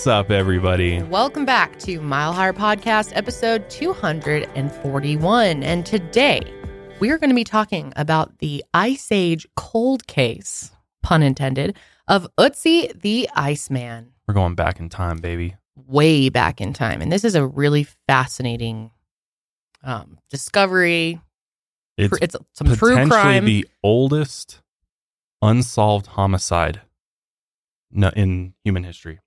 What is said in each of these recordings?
What's up, everybody? Welcome back to Mile Higher Podcast, episode 241. And today we are going to be talking about the Ice Age cold case, pun intended, of Ötzi the Iceman, We're going back in time, baby. way back in time. And this is a really fascinating um, discovery. It's, It's, some true potentially crime. the oldest unsolved homicide in human history.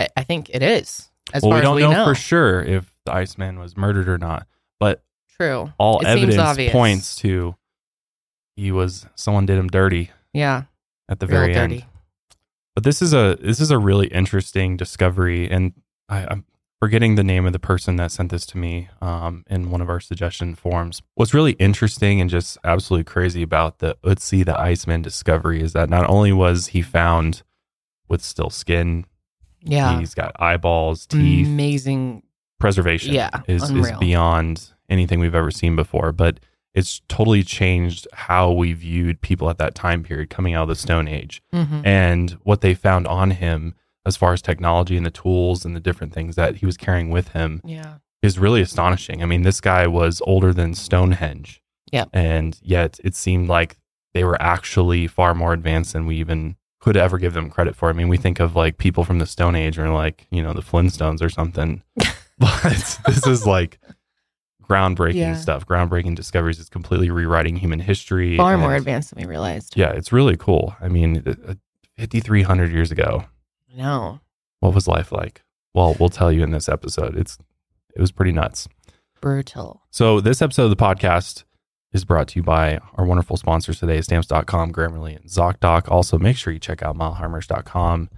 I, I think it is, as well, far we don't as we know, know. for sure if the Iceman was murdered or not, but True. all It evidence points to he was someone did him dirty Yeah. at the real very dirty. end. But this is a this is a really interesting discovery, and I, I'm forgetting the name of the person that sent this to me um, in one of our suggestion forms. What's really interesting and just absolutely crazy about the Ötzi the Iceman discovery is that not only was he found with still skin, Yeah. he's got eyeballs, teeth, Amazing. preservation Yeah, is, is beyond anything we've ever seen before. But it's totally changed how we viewed people at that time period coming out of the Stone Age hmm and what they found on him as far as technology and the tools and the different things that he was carrying with him Yeah. is really astonishing. I mean, this guy was older than Stonehenge. Yep. And yet it seemed like they were actually far more advanced than we even could ever give them credit for. I mean, we think of like people from the Stone Age or like, you know, the Flintstones or something. but this is like groundbreaking Yeah. stuff, groundbreaking discoveries. It's completely rewriting human history. Far more advanced than we realized. Yeah, it's really cool. I mean, uh, 5,300 years ago, No. what was life like? Well, we'll tell you in this episode. It's it was pretty nuts. Brutal. So this episode of the podcast is brought to you by our wonderful sponsors today, stamps.com, Grammarly, and ZocDoc. Also, make sure you check out milehighermerch.com.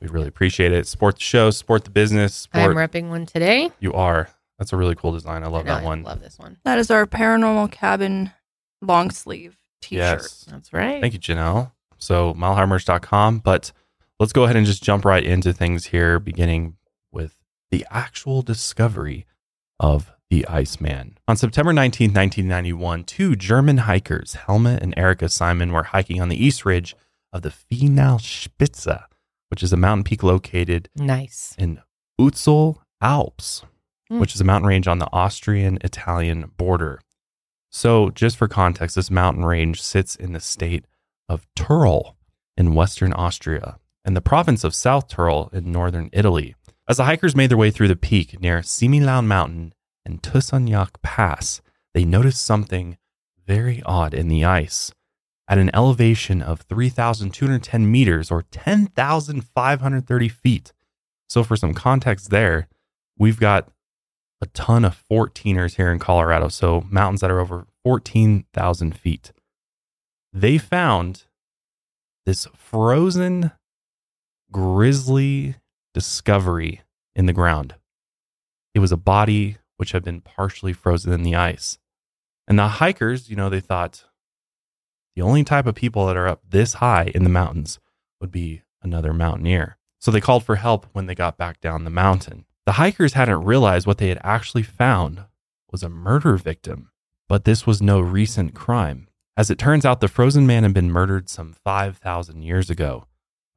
We really appreciate it. Support the show, support the business, I'm repping one today. you are. That's a really cool design. I love know, that one. I love this one. That is our paranormal cabin long sleeve t-shirt. Yes. That's right. Thank you, Janelle. So milehighermerch.com. But let's go ahead and just jump right into things here, beginning with the actual discovery of the Iceman. On September 19, 1991, two German hikers, Helma and Erika Simon, were hiking on the east ridge of the Fineilspitze, which is a mountain peak located Nice. in Ötztal Alps, Hmm. which is a mountain range on the Austrian Italian border. So, just for context, this mountain range sits in the state of Tyrol in western Austria and the province of South Tyrol in northern Italy. As the hikers made their way through the peak near Similaun Mountain and Tisenjoch Pass, they noticed something very odd in the ice. At an elevation of 3,210 meters or 10,530 feet, so, for some context there, we've got a ton of 14ers here in Colorado. So, mountains that are over 14,000 feet. They found this frozen grisly discovery in the ground. It was a body which had been partially frozen in the ice. And the hikers, you know, they thought the only type of people that are up this high in the mountains would be another mountaineer. So they called for help when they got back down the mountain. The hikers hadn't realized what they had actually found was a murder victim, but this was no recent crime. As it turns out, the frozen man had been murdered some 5,000 years ago.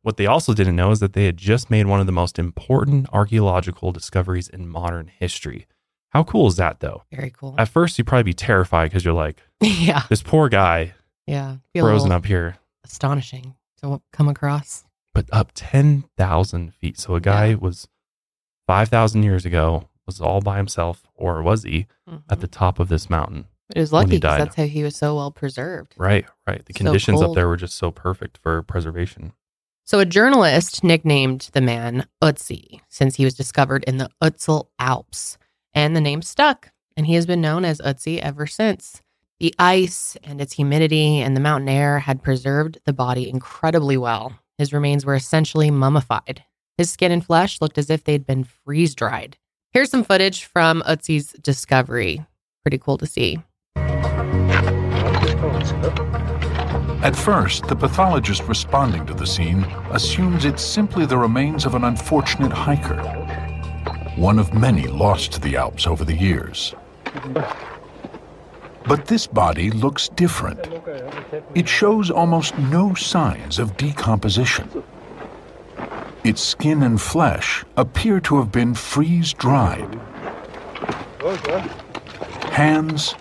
What they also didn't know is that they had just made one of the most important archaeological discoveries in modern history. How cool is that, though? Very cool. At first, you'd probably be terrified because you're like, yeah. this poor guy Yeah. A frozen up here, Astonishing to come across. but up 10,000 feet. So a guy Yeah. was 5,000 years ago, was all by himself, or was he, at the mm-hmm. top of this mountain? It was lucky because that's how he was so well preserved. Right, right. The So conditions up there were just so perfect for preservation. So a journalist nicknamed the man Ötzi since he was discovered in the Ötztal Alps, and the name stuck, and he has been known as Ötzi ever since. The ice and its humidity and the mountain air had preserved the body incredibly well. His remains were essentially mummified. His skin and flesh looked as if they'd been freeze dried. Here's some footage from Ötzi's discovery. Pretty cool to see. At first, the pathologist responding to the scene assumes it's simply the remains of an unfortunate hiker, one of many lost to the Alps over the years. But this body looks different. It shows almost no signs of decomposition. Its skin and flesh appear to have been freeze dried. Hands,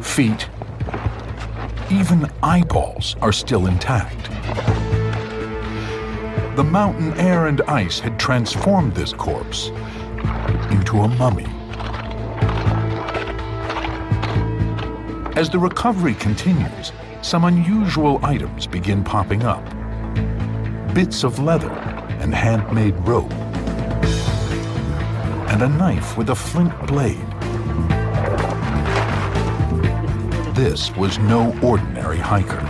feet, even eyeballs are still intact. The mountain air and ice had transformed this corpse into a mummy. As the recovery continues, some unusual items begin popping up. Bits of leather and handmade rope. And a knife with a flint blade. This was no ordinary hiker.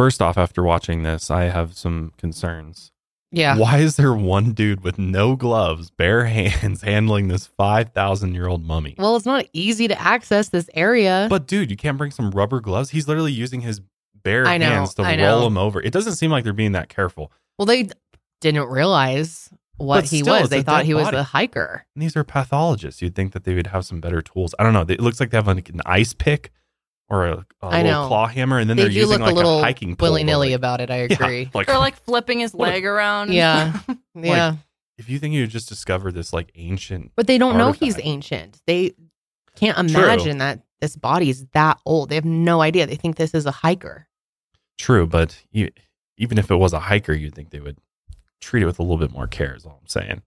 First off, after watching this, I have some concerns. Yeah. Why is there one dude with no gloves, bare hands, handling this 5,000 year old mummy? Well, it's not easy to access this area. But dude, you can't bring some rubber gloves. He's literally using his bare know, hands to I roll know. him over. It doesn't seem like they're being that careful. well, they didn't realize what But he still, was. it's They thought dead he was body. a hiker. And these are pathologists. You'd think that they would have some better tools. I don't know. It looks like they have like an ice pick or a, a I little know. claw hammer, and then They they're do using look like a little hiking pole, willy nilly like- about it. I Yeah, agree. like, Or like flipping his What a- leg around. Yeah. Yeah. if you think you just discovered this like ancient, But they don't know he's ancient. They can't True. imagine that this body is that old. They have no idea. They think this is a hiker. true, but you, even if it was a hiker, you'd think they would treat it with a little bit more care. Is all I'm saying.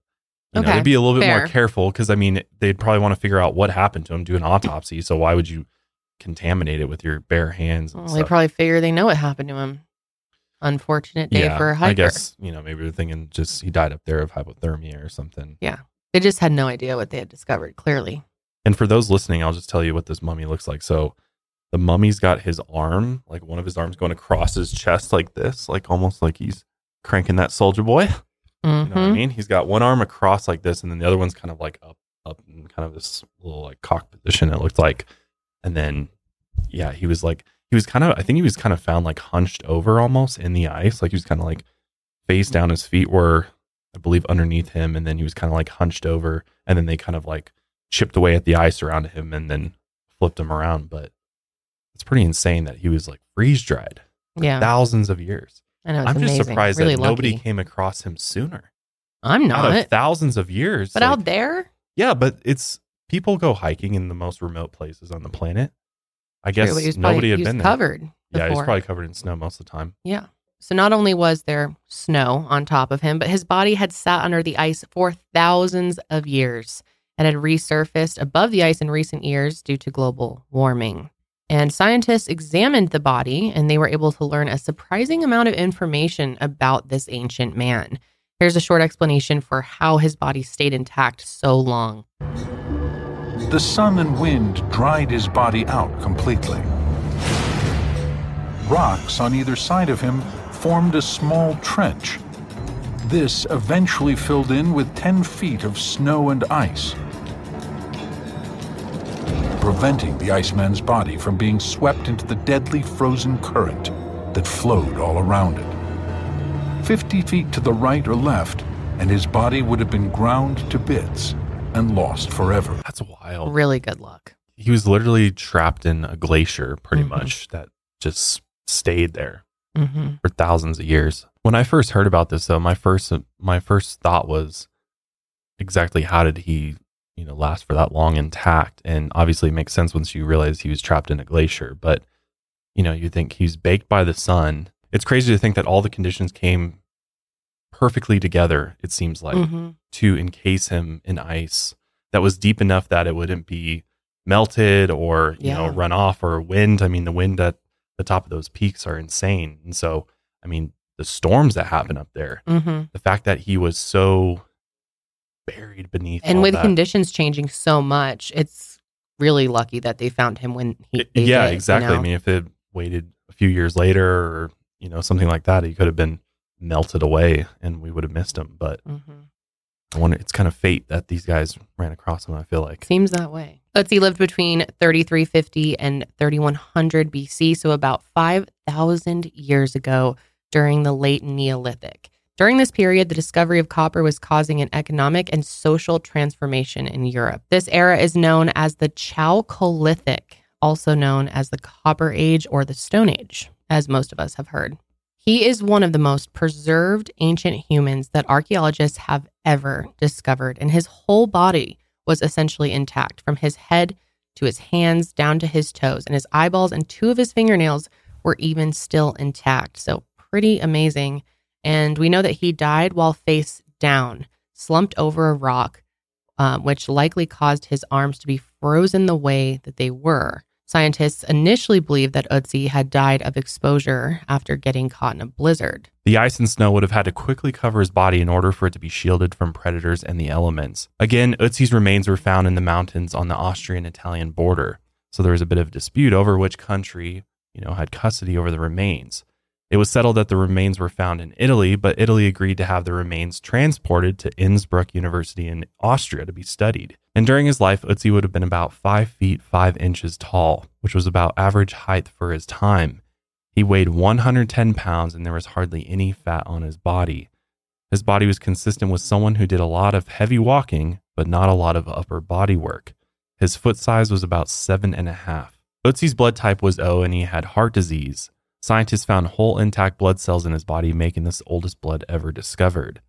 You know, Okay, they'd be a little bit more careful because I mean, they'd probably want to figure out what happened to him, do an autopsy. So why would you contaminate it with your bare hands? And Well, they probably figure they know what happened to him. Unfortunate day for a hiker. I guess you know maybe they're thinking just he died up there of hypothermia or something. Yeah, they just had no idea what they had discovered, clearly. And for those listening, I'll just tell you what this mummy looks like. So the mummy's got his arm, like one of his arms going across his chest like this, like almost like he's cranking that Soulja Boy. You know what I Mhm. mean? He's got one arm across like this, and then the other one's kind of like up, up in kind of this little like cock position. It looked like, and then yeah, he was like he was kind of I think he was kind of found like hunched over almost in the ice, like he was kind of like face down. His feet were, I believe, underneath him, and then he was kind of like hunched over, and then they kind of like chipped away at the ice around him, and then flipped him around. But it's pretty insane that he was like freeze dried Yeah. thousands of years. I know. I'm just surprised really that nobody came across him sooner I'm out of not. thousands of years. But like- out there, yeah, but it's people go hiking in the most remote places on the planet. I guess True, but he was nobody probably, had been covered. there. Yeah, he's probably covered in snow most of the time. Yeah. So not only was there snow on top of him, but his body had sat under the ice for thousands of years and had resurfaced above the ice in recent years due to global warming. And scientists examined the body and they were able to learn a surprising amount of information about this ancient man. Here's a short explanation for how his body stayed intact so long. The sun and wind dried his body out completely. Rocks on either side of him formed a small trench. This eventually filled in with 10 feet of snow and ice, preventing the Iceman's body from being swept into the deadly frozen current that flowed all around it. 50 feet to the right or left, and his body would have been ground to bits and lost forever. That's wild. Really good luck. He was literally trapped in a glacier, pretty Mhm. much, that just stayed there hmm for thousands of years. When I first heard about this, though, my first my first thought was exactly how did he, you know, last for that long intact? And obviously, it makes sense once you realize he was trapped in a glacier. But you know, you think he's baked by the sun. It's crazy to think that all the conditions came perfectly together. It seems like hmm to encase him in ice that was deep enough that it wouldn't be melted or you know run off or wind. I mean, the wind at the top of those peaks are insane, and so I mean the storms that happen up there. hmm The fact that he was so buried beneath And with that- conditions changing so much, it's really lucky that they found him when he. It- yeah, did, you exactly. I mean, if it waited a few years later or you know something like that, he could have been melted away, and we would have missed him. But Mhm. I wonder, it's kind of fate that these guys ran across him. I feel like. Seems that way. Ötzi lived between 3350 and 3100 BC, so about 5,000 years ago during the late Neolithic. During this period, the discovery of copper was causing an economic and social transformation in Europe. This era is known as the Chalcolithic, also known as the Copper Age or the Stone Age. as most of us have heard. He is one of the most preserved ancient humans that archaeologists have ever discovered, and his whole body was essentially intact from his head to his hands down to his toes, and his eyeballs and two of his fingernails were even still intact. So, pretty amazing. And we know that he died while face down, slumped over a rock, um, which likely caused his arms to be frozen the way that they were. Scientists initially believed that Ötzi had died of exposure after getting caught in a blizzard. The ice and snow would have had to quickly cover his body in order for it to be shielded from predators and the elements. Again, Ötzi's remains were found in the mountains on the Austrian-Italian border, so there was a bit of dispute over which country, you know, had custody over the remains. It was settled that the remains were found in Italy, but Italy agreed to have the remains transported to Innsbruck University in Austria to be studied. And during his life, Ötzi would have been about 5 feet 5 inches tall, which was about average height for his time. He weighed 110 pounds and there was hardly any fat on his body. His body was consistent with someone who did a lot of heavy walking, but not a lot of upper body work. His foot size was about seven and a half. Ötzi's blood type was O and he had heart disease. Scientists found whole intact blood cells in his body, making this oldest blood ever discovered.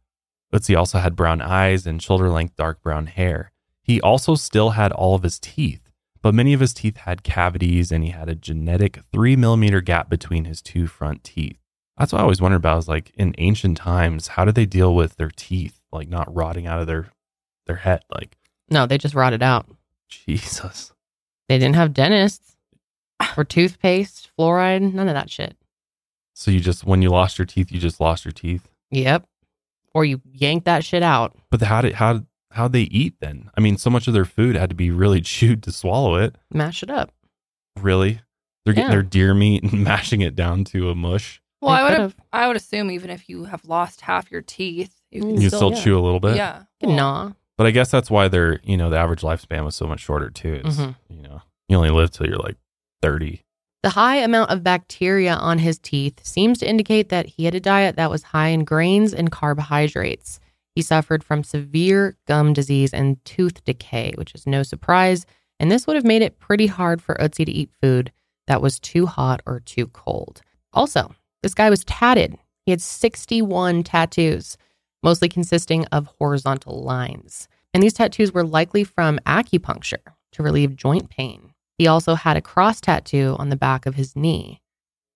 Ötzi also had brown eyes and shoulder length dark brown hair. He also still had all of his teeth, but many of his teeth had cavities and he had a genetic three millimeter gap between his two front teeth. That's what I always wondered about is like in ancient times, how did they deal with their teeth like not rotting out of their their head? Like No, they just rotted out. Jesus. They didn't have dentists or toothpaste, fluoride, none of that shit. So you just when you lost your teeth, you just lost your teeth. Yep. Or you yank that shit out. But how did how how'd they eat then? I mean, so much of their food had to be really chewed to swallow it. Mash it up. Really? They're getting Yeah. their deer meat and mashing it down to a mush. Well, They I would could've. I would assume even if you have lost half your teeth, you can Mm. You still, still yeah. chew a little bit. yeah. You can gnaw. But I guess that's why they're, you know, the average lifespan was so much shorter too. Is, Mhm. You know, you only live till you're like 30. The high amount of bacteria on his teeth seems to indicate that he had a diet that was high in grains and carbohydrates. He suffered from severe gum disease and tooth decay, which is no surprise. And this would have made it pretty hard for Ötzi to eat food that was too hot or too cold. Also, this guy was tatted. He had 61 tattoos, mostly consisting of horizontal lines. And these tattoos were likely from acupuncture to relieve joint pain. He also had a cross tattoo on the back of his knee.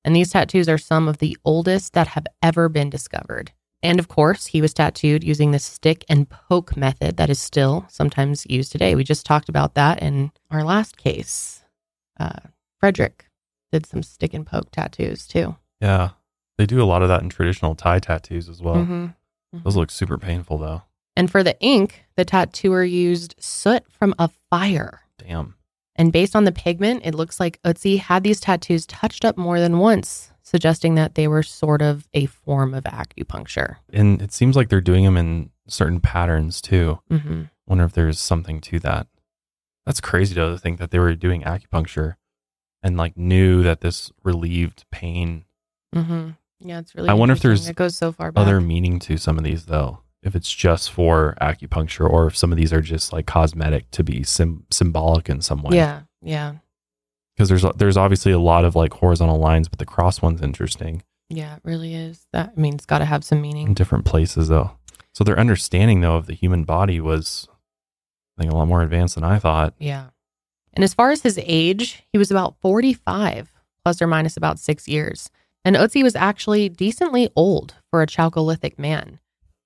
And these tattoos are some of the oldest that have ever been discovered. And of course, he was tattooed using the stick and poke method that is still sometimes used today. We just talked about that in our last case. Uh, Frederick did some stick and poke tattoos too. Yeah. They do a lot of that in traditional Thai tattoos as well. Mhm. Those look super painful though. And for the ink, the tattooer used soot from a fire. Damn. And based on the pigment, it looks like Ötzi had these tattoos touched up more than once, suggesting that they were sort of a form of acupuncture. And it seems like they're doing them in certain patterns too. hmm Wonder if there's something to that. That's crazy though to think that they were doing acupuncture and like knew that this relieved pain. hmm Yeah, it's really. I wonder if there's it goes so far back. Other meaning to some of these though. If it's just for acupuncture or if some of these are just like cosmetic to be sim- symbolic in some way. Yeah, yeah, Because there's there's obviously a lot of like horizontal lines, but the cross one's interesting yeah. It really is. That I mean, it's got to have some in meaning. different places though. So their understanding though of the human body was I think a lot more advanced than I thought. Yeah. And as far as his age, he was about forty-five, plus or minus about six years. And Ötzi was actually decently old for a Chalcolithic man,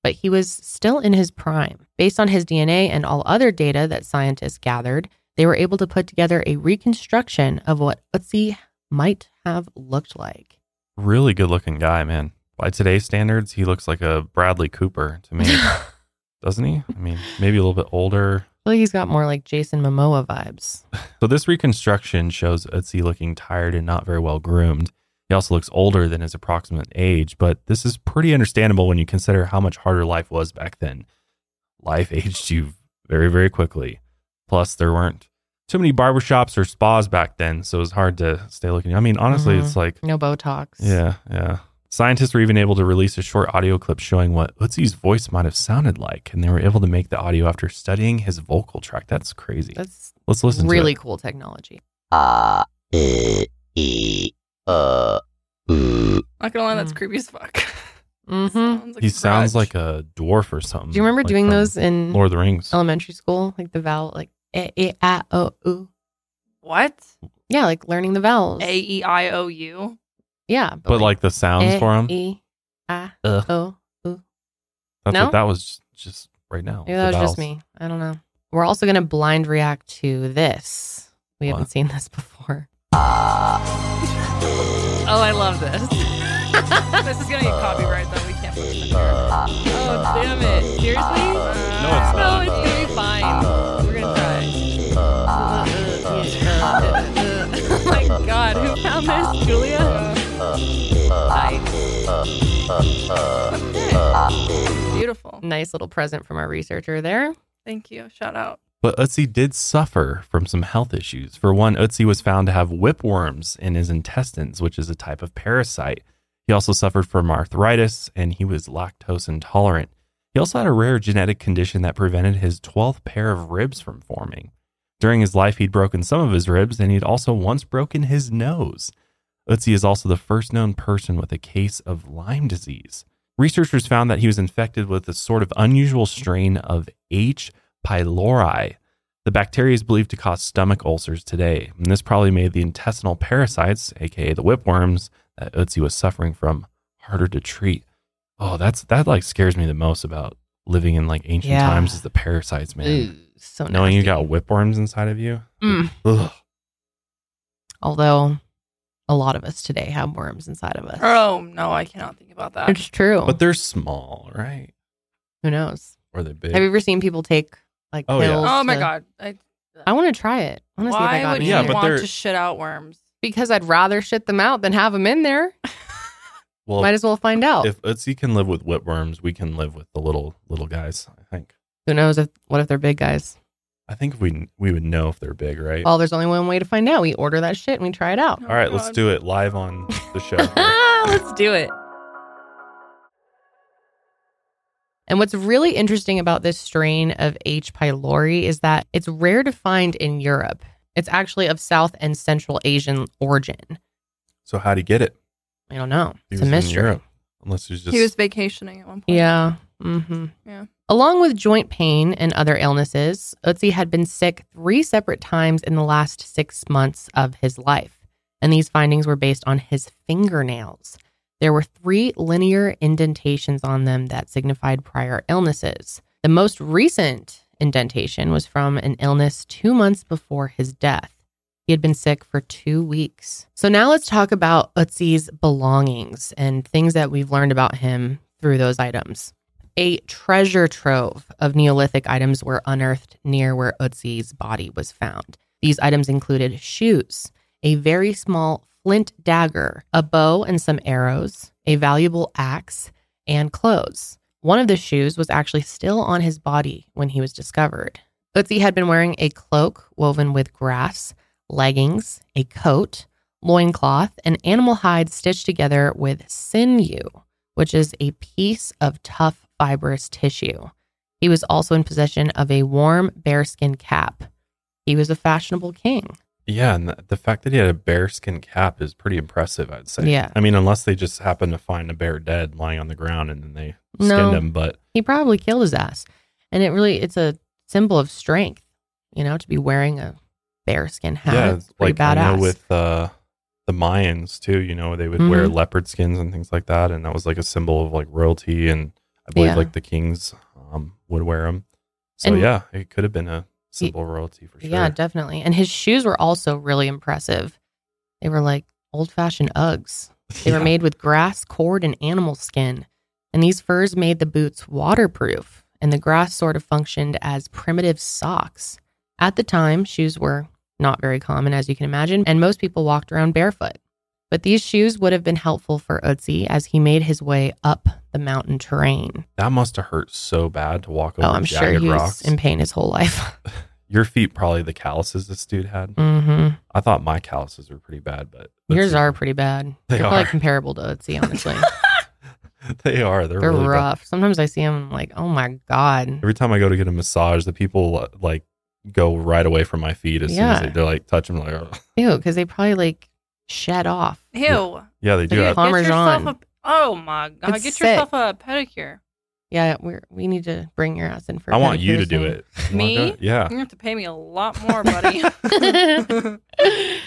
but he was still in his prime. Based on his DNA and all other data that scientists gathered, they were able to put together a reconstruction of what Ötzi might have looked like. Really good looking guy, man. By today's standards, he looks like a Bradley Cooper to me. Doesn't he? I mean, maybe a little bit older, I feel like he's got more like Jason Momoa vibes. So this reconstruction shows Ötzi looking tired and not very well groomed. He also looks older than his approximate age, but this is pretty understandable when you consider how much harder life was back then. Life aged you very, very quickly. Plus, there weren't too many barbershops or spas back then, so it was hard to stay looking. I mean, honestly, Mhm. it's mm-hmm. like, No Botox. yeah, yeah. Scientists were even able to release a short audio clip showing what Ötzi's voice might have sounded like, and they were able to make the audio after studying his vocal tract. That's crazy. That's Let's listen to it. really cool technology. a e e uh Not gonna lie, that's Mm. creepy as fuck. hmm Sounds like he sounds like a dwarf or something. Do you remember like doing those in Lord of the Rings? elementary school? Like the vowel, like eh, eh, ah, oh, ooh. what? Yeah, like learning the vowels. A E I O U. yeah, but like the sounds for him. E, Ugh. oh. That's no? what that was just right now. Maybe that was just me. I don't know. We're also going to blind react to this. We haven't seen this before. Oh, I love this. this is gonna get copyright though. We can't put this in here. Oh damn it! Seriously? No, it's No, not. it's gonna be fine. We're gonna try. oh my god, who found this, Julia? Nice. Beautiful. Nice little present from our researcher there. Thank you. Shout out. But Ötzi did suffer from some health issues. For one, Ötzi was found to have whipworms in his intestines, which is a type of parasite. He also suffered from arthritis and he was lactose intolerant. He also had a rare genetic condition that prevented his 12th pair of ribs from forming. During his life, he'd broken some of his ribs and he'd also once broken his nose. Ötzi is also the first known person with a case of Lyme disease. Researchers found that he was infected with a sort of unusual strain of H. pylori. The bacteria is believed to cause stomach ulcers today, and this probably made the intestinal parasites, aka the whipworms, that Ötzi was suffering from, harder to treat. Oh, that's that like scares me the most about living in like ancient Yeah. times is the parasites, man. Ooh, so Knowing you got whipworms inside of you. Mm. Ugh. Although a lot of us today have worms inside of us. Oh no, I cannot think about that. It's true. But they're small, right? Who knows? Or they're big. Have you ever seen people take like Oh, yeah. Oh my to- god. I, I want to try it. I want if I why got would any you Yeah, but want they're- to shit out worms? because I'd rather shit them out than have them in there. well, Might as well find out. if Ötzi can live with whipworms, we can live with the little little guys. I think. Who knows if what if they're big guys? I think we we would know if they're big, right? Well, there's only one way to find out. We order that shit and we try it out. Oh All right, my let's do it live on the show. Let's do it. And what's really interesting about this strain of H. pylori is that it's rare to find in Europe. It's actually of South and Central Asian origin. so how'd he get it? I don't know. He It's was a in mystery. Europe, unless he's just He was vacationing at one point. Yeah. hmm Yeah. Along with joint pain and other illnesses, Ötzi had been sick three separate times in the last six months of his life. And these findings were based on his fingernails. There were three linear indentations on them that signified prior illnesses. The most recent indentation was from an illness two months before his death. He had been sick for two weeks. So now let's talk about Ötzi's belongings and things that we've learned about him through those items. A treasure trove of Neolithic items were unearthed near where Ötzi's body was found. These items included shoes, a very small flint dagger, a bow and some arrows, a valuable axe, and clothes. One of the shoes was actually still on his body when he was discovered. Ötzi had been wearing a cloak woven with grass, leggings, a coat, loincloth, and animal hide stitched together with sinew, which is a piece of tough fibrous tissue. He was also in possession of a warm bearskin cap. He was a fashionable king. Yeah, and the, the fact that he had a bearskin cap is pretty impressive. I'd say. Yeah. I mean, unless they just happen to find a bear dead lying on the ground and then they skinned No. him, but He probably killed his ass. And it really it's a symbol of strength, you know, to be wearing a bearskin hat. yeah, it's like I badass. know with uh, the Mayans too. You know, they would wear Mhm. leopard skins and things like that, and that was like a symbol of like royalty, and I believe Yeah. like the kings um, would wear them. So And- yeah, it could have been a symbol royalty for sure. Yeah, definitely. And his shoes were also really impressive. They were like old fashioned Uggs. They were made with grass, cord, and animal skin. And these furs made the boots waterproof, and the grass sort of functioned as primitive socks. At the time, shoes were not very common, as you can imagine, and most people walked around barefoot. But these shoes would have been helpful for Ötzi as he made his way up the mountain terrain. That must have hurt so bad to walk over Oh, I'm sure he was in pain his whole life. Your feet probably the calluses this dude had. hmm I thought my calluses were pretty bad, but Yours are pretty bad. They They're probably comparable to Ötzi, honestly. they are. They're, They're really bad. rough. Sometimes I see them I'm like, oh my God. Every time I go to get a massage, the people uh, like go right away from my feet as soon as they, they're like touch them. Like, "Ugh." Ew, because they probably like shed off. Ew. Yeah, they do Dude, have. Palm- oh Get yourself Parmesan. a, oh my god! It's get sick. yourself a pedicure. Yeah, we're we need to bring your ass in for. I want you to do soon. it. You want Me? that? Yeah. You have to pay me a lot more, buddy.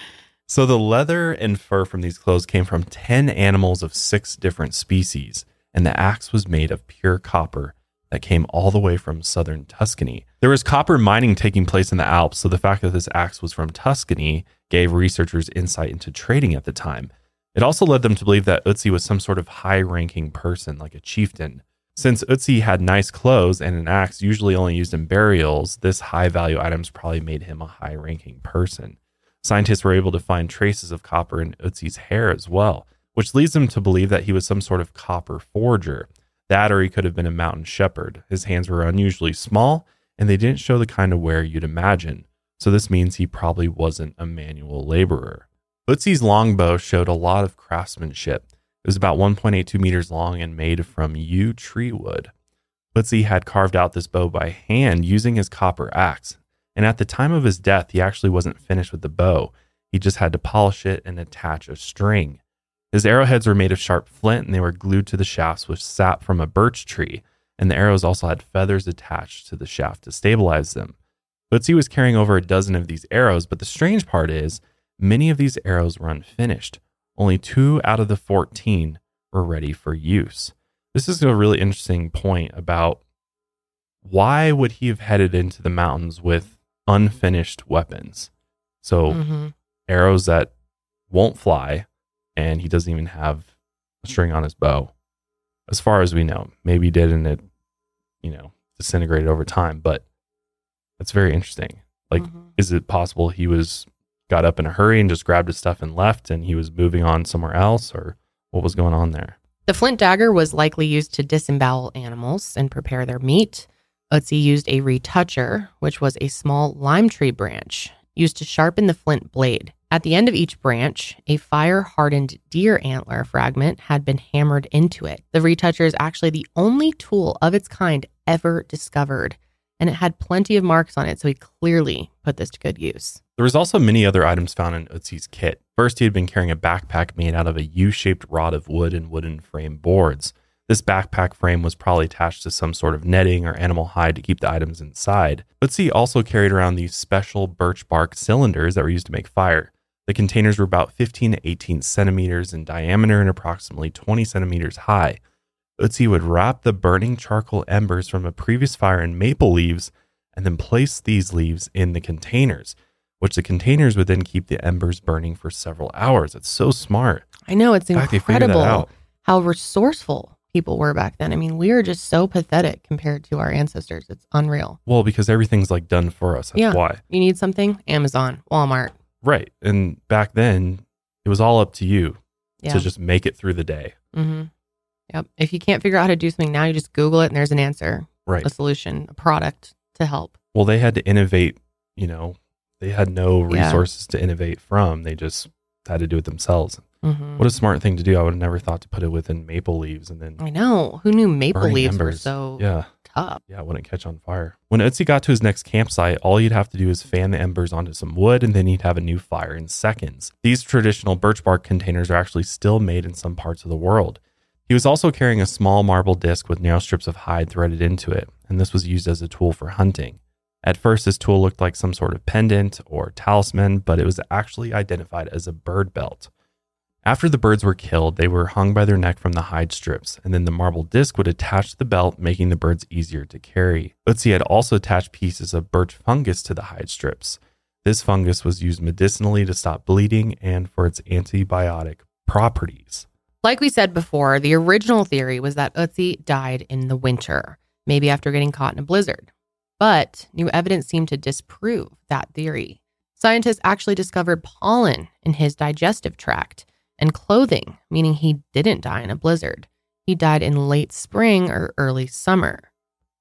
So the leather and fur from these clothes came from 10 animals of six different species, and the axe was made of pure copper that came all the way from southern Tuscany. There was copper mining taking place in the Alps, so the fact that this axe was from Tuscany gave researchers insight into trading at the time. It also led them to believe that Ötzi was some sort of high ranking person, like a chieftain. Since Ötzi had nice clothes and an axe usually only used in burials, this high value items probably made him a high ranking person. Scientists were able to find traces of copper in Ötzi's hair as well, which leads them to believe that he was some sort of copper forger. That or he could have been a mountain shepherd. His hands were unusually small and they didn't show the kind of wear you'd imagine. So this means he probably wasn't a manual laborer. Ötzi's longbow showed a lot of craftsmanship. It was about 1.82 meters long and made from yew tree wood. Ötzi had carved out this bow by hand using his copper axe. And at the time of his death, he actually wasn't finished with the bow. He just had to polish it and attach a string. His arrowheads were made of sharp flint and they were glued to the shafts with sap from a birch tree. And the arrows also had feathers attached to the shaft to stabilize them. Ötzi was carrying over a dozen of these arrows, but the strange part is many of these arrows were unfinished. Only two out of the 14 were ready for use. This is a really interesting point about why would he have headed into the mountains with unfinished weapons? So Mhm. arrows that won't fly, and he doesn't even have a string on his bow, as far as we know. Maybe he did, and it, you know, disintegrated over time. But that's very interesting. Like, Mhm. is it possible he was got up in a hurry and just grabbed his stuff and left, and he was moving on somewhere else, or what was going on there? The flint dagger was likely used to disembowel animals and prepare their meat. Ötzi used a retoucher, which was a small lime tree branch used to sharpen the flint blade. At the end of each branch, a fire hardened deer antler fragment had been hammered into it. The retoucher is actually the only tool of its kind ever discovered, and it had plenty of marks on it, so he clearly put this to good use. There was also many other items found in Ötzi's kit. First, he had been carrying a backpack made out of a U-shaped rod of wood and wooden frame boards. This backpack frame was probably attached to some sort of netting or animal hide to keep the items inside. Ötzi also carried around these special birch bark cylinders that were used to make fire. The containers were about 15 to 18 centimeters in diameter and approximately 20 centimeters high. Ötzi would wrap the burning charcoal embers from a previous fire in maple leaves and then place these leaves in the containers which the containers would then keep the embers burning for several hours. It's so smart. I know it's The fact they figured that incredible how resourceful people were back then. I mean, we are just so pathetic compared to our ancestors. It's unreal. Well, because everything's like done for us. That's Yeah. why. You need something? Amazon, Walmart. Right. And back then, it was all up to you Yeah. to just make it through the day. hmm Yep. If you can't figure out how to do something now, you just Google it and there's an answer, Right. a solution, a product to help. Well, they had to innovate, you know, they had no Yeah. resources to innovate from. They just had to do it themselves. hmm What a smart thing to do. I would have never thought to put it within maple leaves and then I know. Who knew maple leaves were so Yeah. Tough? Yeah, it wouldn't catch on fire. When Ötzi got to his next campsite, all he'd have to do is fan the embers onto some wood and then he'd have a new fire in seconds. These traditional birch bark containers are actually still made in some parts of the world. He was also carrying a small marble disc with narrow strips of hide threaded into it, and this was used as a tool for hunting. At first, this tool looked like some sort of pendant or talisman, but it was actually identified as a bird belt. After the birds were killed, they were hung by their neck from the hide strips, and then the marble disc would attach to the belt, making the birds easier to carry. Ötzi had also attached pieces of birch fungus to the hide strips. This fungus was used medicinally to stop bleeding and for its antibiotic properties. Like we said before, the original theory was that Ötzi died in the winter, maybe after getting caught in a blizzard. But new evidence seemed to disprove that theory. Scientists actually discovered pollen in his digestive tract and clothing, meaning he didn't die in a blizzard. He died in late spring or early summer.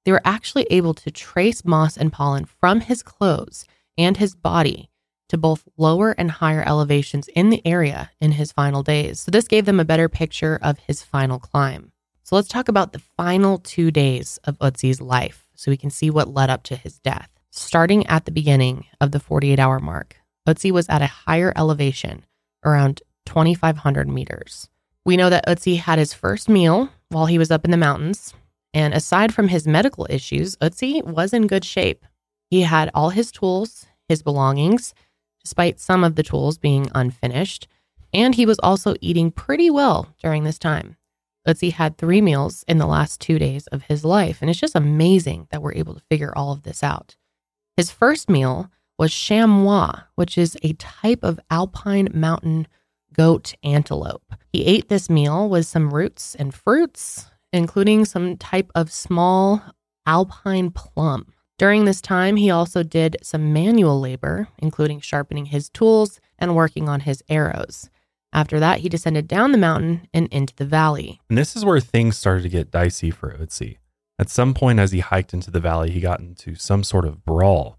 They were actually able to trace moss and pollen from his clothes and his body to both lower and higher elevations in the area in his final days. So, this gave them a better picture of his final climb. So, let's talk about the final two days of Ötzi's life so we can see what led up to his death. Starting at the beginning of the 48 hour mark, Ötzi was at a higher elevation, around 2,500 meters. We know that Ötzi had his first meal while he was up in the mountains. And aside from his medical issues, Ötzi was in good shape. He had all his tools, his belongings, despite some of the tools being unfinished. And he was also eating pretty well during this time. Ötzi had three meals in the last two days of his life. And it's just amazing that we're able to figure all of this out. His first meal was chamois, which is a type of alpine mountain goat antelope. He ate this meal with some roots and fruits, including some type of small alpine plum. During this time, he also did some manual labor, including sharpening his tools and working on his arrows. After that, he descended down the mountain and into the valley. And this is where things started to get dicey for Ötzi. At some point, as he hiked into the valley, he got into some sort of brawl.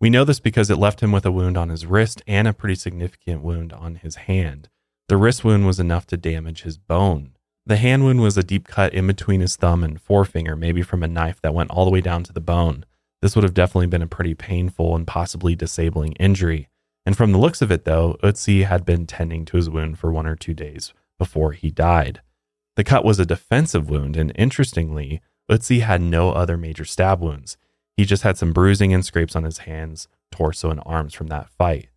We know this because it left him with a wound on his wrist and a pretty significant wound on his hand. The wrist wound was enough to damage his bone. The hand wound was a deep cut in between his thumb and forefinger, maybe from a knife that went all the way down to the bone. This would have definitely been a pretty painful and possibly disabling injury. And from the looks of it, though, Ötzi had been tending to his wound for one or two days before he died. The cut was a defensive wound, and interestingly, Ötzi had no other major stab wounds. He just had some bruising and scrapes on his hands, torso, and arms from that fight.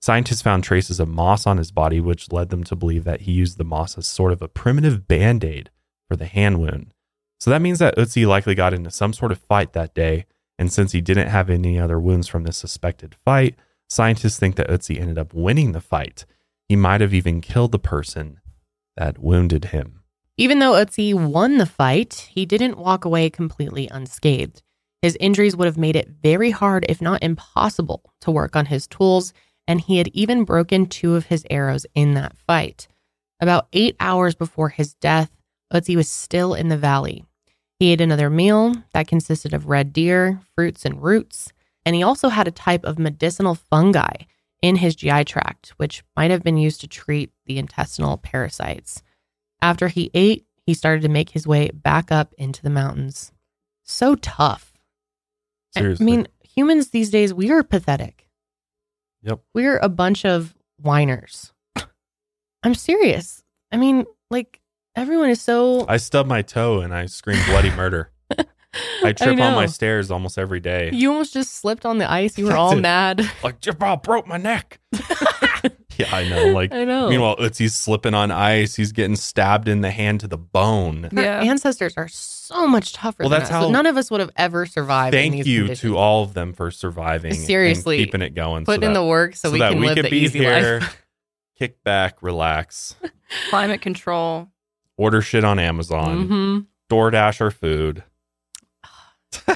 Scientists found traces of moss on his body, which led them to believe that he used the moss as sort of a primitive band aid for the hand wound. So that means that Ötzi likely got into some sort of fight that day and since he didn't have any other wounds from this suspected fight, scientists think that Ötzi ended up winning the fight. He might have even killed the person that wounded him. Even though Ötzi won the fight, he didn't walk away completely unscathed. His injuries would have made it very hard, if not impossible, to work on his tools, and he had even broken two of his arrows in that fight. About eight hours before his death, Ötzi was still in the valley. He ate another meal that consisted of red deer, fruits, and roots. And he also had a type of medicinal fungi in his GI tract, which might have been used to treat the intestinal parasites. After he ate, he started to make his way back up into the mountains. So tough. Seriously. I mean, humans these days, we are pathetic. Yep. We're a bunch of whiners. I'm serious. I mean, like, everyone is so. I stub my toe and I scream bloody murder. I trip on my stairs almost every day. You almost just slipped on the ice. You were all mad. like, Jabal broke my neck. yeah, I know. Like, I know. meanwhile, Ötzi's slipping on ice. He's getting stabbed in the hand to the bone. Our Yeah. ancestors are so much tougher Well, than that's us. So how- none of us would have ever survived. in Thank these you conditions. to all of them for surviving. and Seriously. keeping it going. putting so in the work so, we that can we live could the be easy here, life. kick back, relax, Climate control. order shit on Amazon, hmm DoorDash our food.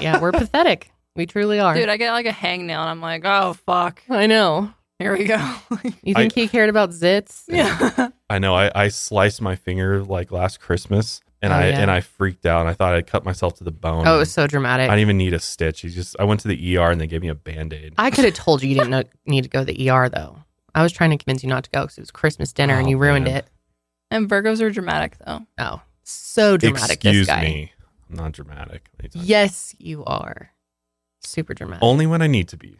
Yeah, we're pathetic. We truly are. Dude, I get like a hangnail and I'm like, oh, fuck. I know. Here we go. You think he cared about zits? yeah. I know. I, I sliced my finger like last Christmas, and Oh, I yeah. and I freaked out. And I thought I'd cut myself to the bone. Oh, it was so dramatic. I didn't even need a stitch. He just I went to the ER and they gave me a band aid. I could have told you you didn't know, need to go to the ER though. I was trying to convince you not to go because it was Christmas dinner and Oh, you ruined man. it. And Virgos are dramatic though. Oh, so dramatic. Excuse this guy. me. I'm not dramatic. What are you talking- Yes, you are. Super dramatic. Only when I need to be.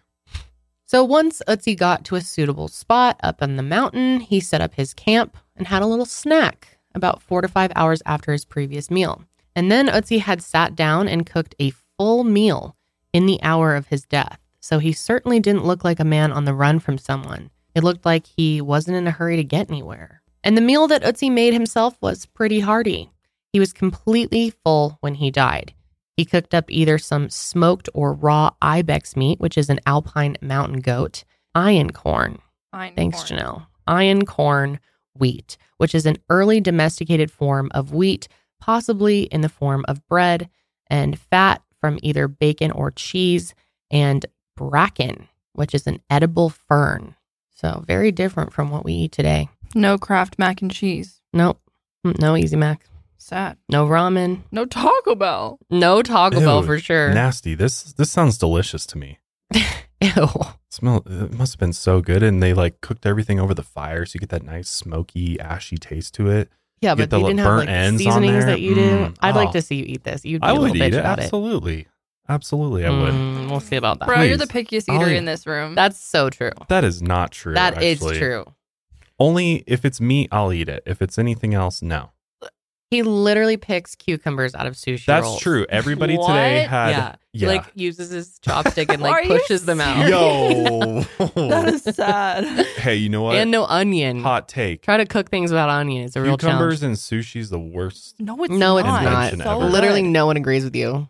So once Ötzi got to a suitable spot up on the mountain, he set up his camp and had a little snack about four to five hours after his previous meal. And then Ötzi had sat down and cooked a full meal in the hour of his death. So he certainly didn't look like a man on the run from someone. It looked like he wasn't in a hurry to get anywhere. And the meal that Ötzi made himself was pretty hearty. He was completely full when he died. He cooked up either some smoked or raw ibex meat, which is an alpine mountain goat, einkorn. Fine. Thanks, corn. Janelle. Einkorn wheat, which is an early domesticated form of wheat, possibly in the form of bread, and fat from either bacon or cheese, and bracken, which is an edible fern. So, very different from what we eat today. No Kraft mac and cheese. Nope. Mm, No Easy Mac. Sad. No ramen. No Taco Bell. No Taco Bell for sure. Nasty. This this sounds delicious to me. Ew. Smell. It must have been so good, and they like cooked everything over the fire, so you get that nice smoky, ashy taste to it. Yeah, You but get the you didn't have burnt like the ends on seasonings that you do. Mm, I'd like oh. to see you eat this. You'd be I a would little eat bitch it. about it. Absolutely, absolutely, I would. Mm, we'll see about that. Bro, you're the Please. pickiest I'll eater in this room. That's so true. That is not true. That is actually. true. Only if it's meat, I'll eat it. If it's anything else, no. He literally picks cucumbers out of sushi That's rolls. true. Everybody today had yeah. He like uses his chopstick and Are like you pushes them out. Yo. That is sad. hey, you know what? And no onion. Hot take. Try to cook things without onion. It's a real Cucumbers challenge. and sushi's the worst. No, it's No, it's not. not. Invention So ever. Literally, no one agrees with you.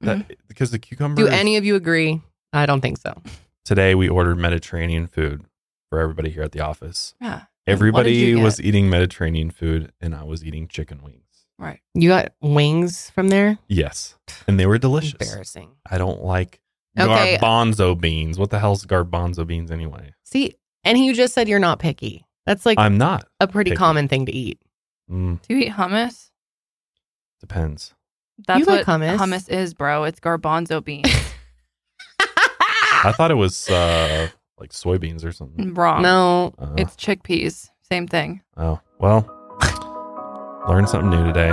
That, because the cucumber Do is- any of you agree? I don't think so. today we ordered Mediterranean food for everybody here at the office. Yeah, Everybody was eating Mediterranean food and I was eating chicken wings. right. You got wings from there? Yes. And they were delicious. Embarrassing. I don't like Okay. garbanzo beans. What the hell's garbanzo beans anyway? See, and you just said you're not picky. That's like I'm not. a pretty picky. common thing to eat. Mm, Do you eat hummus? depends. That's You like what hummus. is, bro. It's garbanzo beans. I thought it was uh, like soybeans or something. Wrong. no, Uh, it's chickpeas. Same thing. oh well. Learned something new today.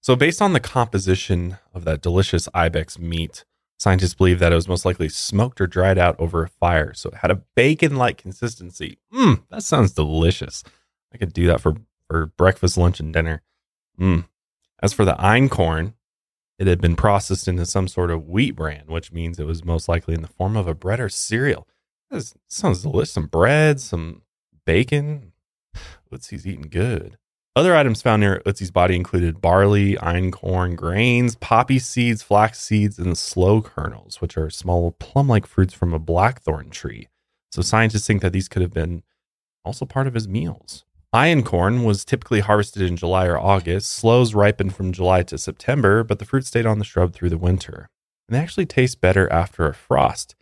So, based on the composition of that delicious ibex meat, scientists believe that it was most likely smoked or dried out over a fire, so it had a bacon-like consistency. Mmm, that sounds delicious. I could do that for for breakfast, lunch, and dinner. Mmm. As for the einkorn, it had been processed into some sort of wheat bran, which means it was most likely in the form of a bread or cereal. This sounds delicious. Some bread, some bacon. Ötzi's eating good. Other items found near Ötzi's body included barley, einkorn, grains, poppy seeds, flax seeds, and sloe kernels, which are small plum-like fruits from a blackthorn tree. So scientists think that these could have been also part of his meals. Einkorn was typically harvested in July or August. Sloes ripened from July to September, but the fruit stayed on the shrub through the winter. And they actually taste better after a frost,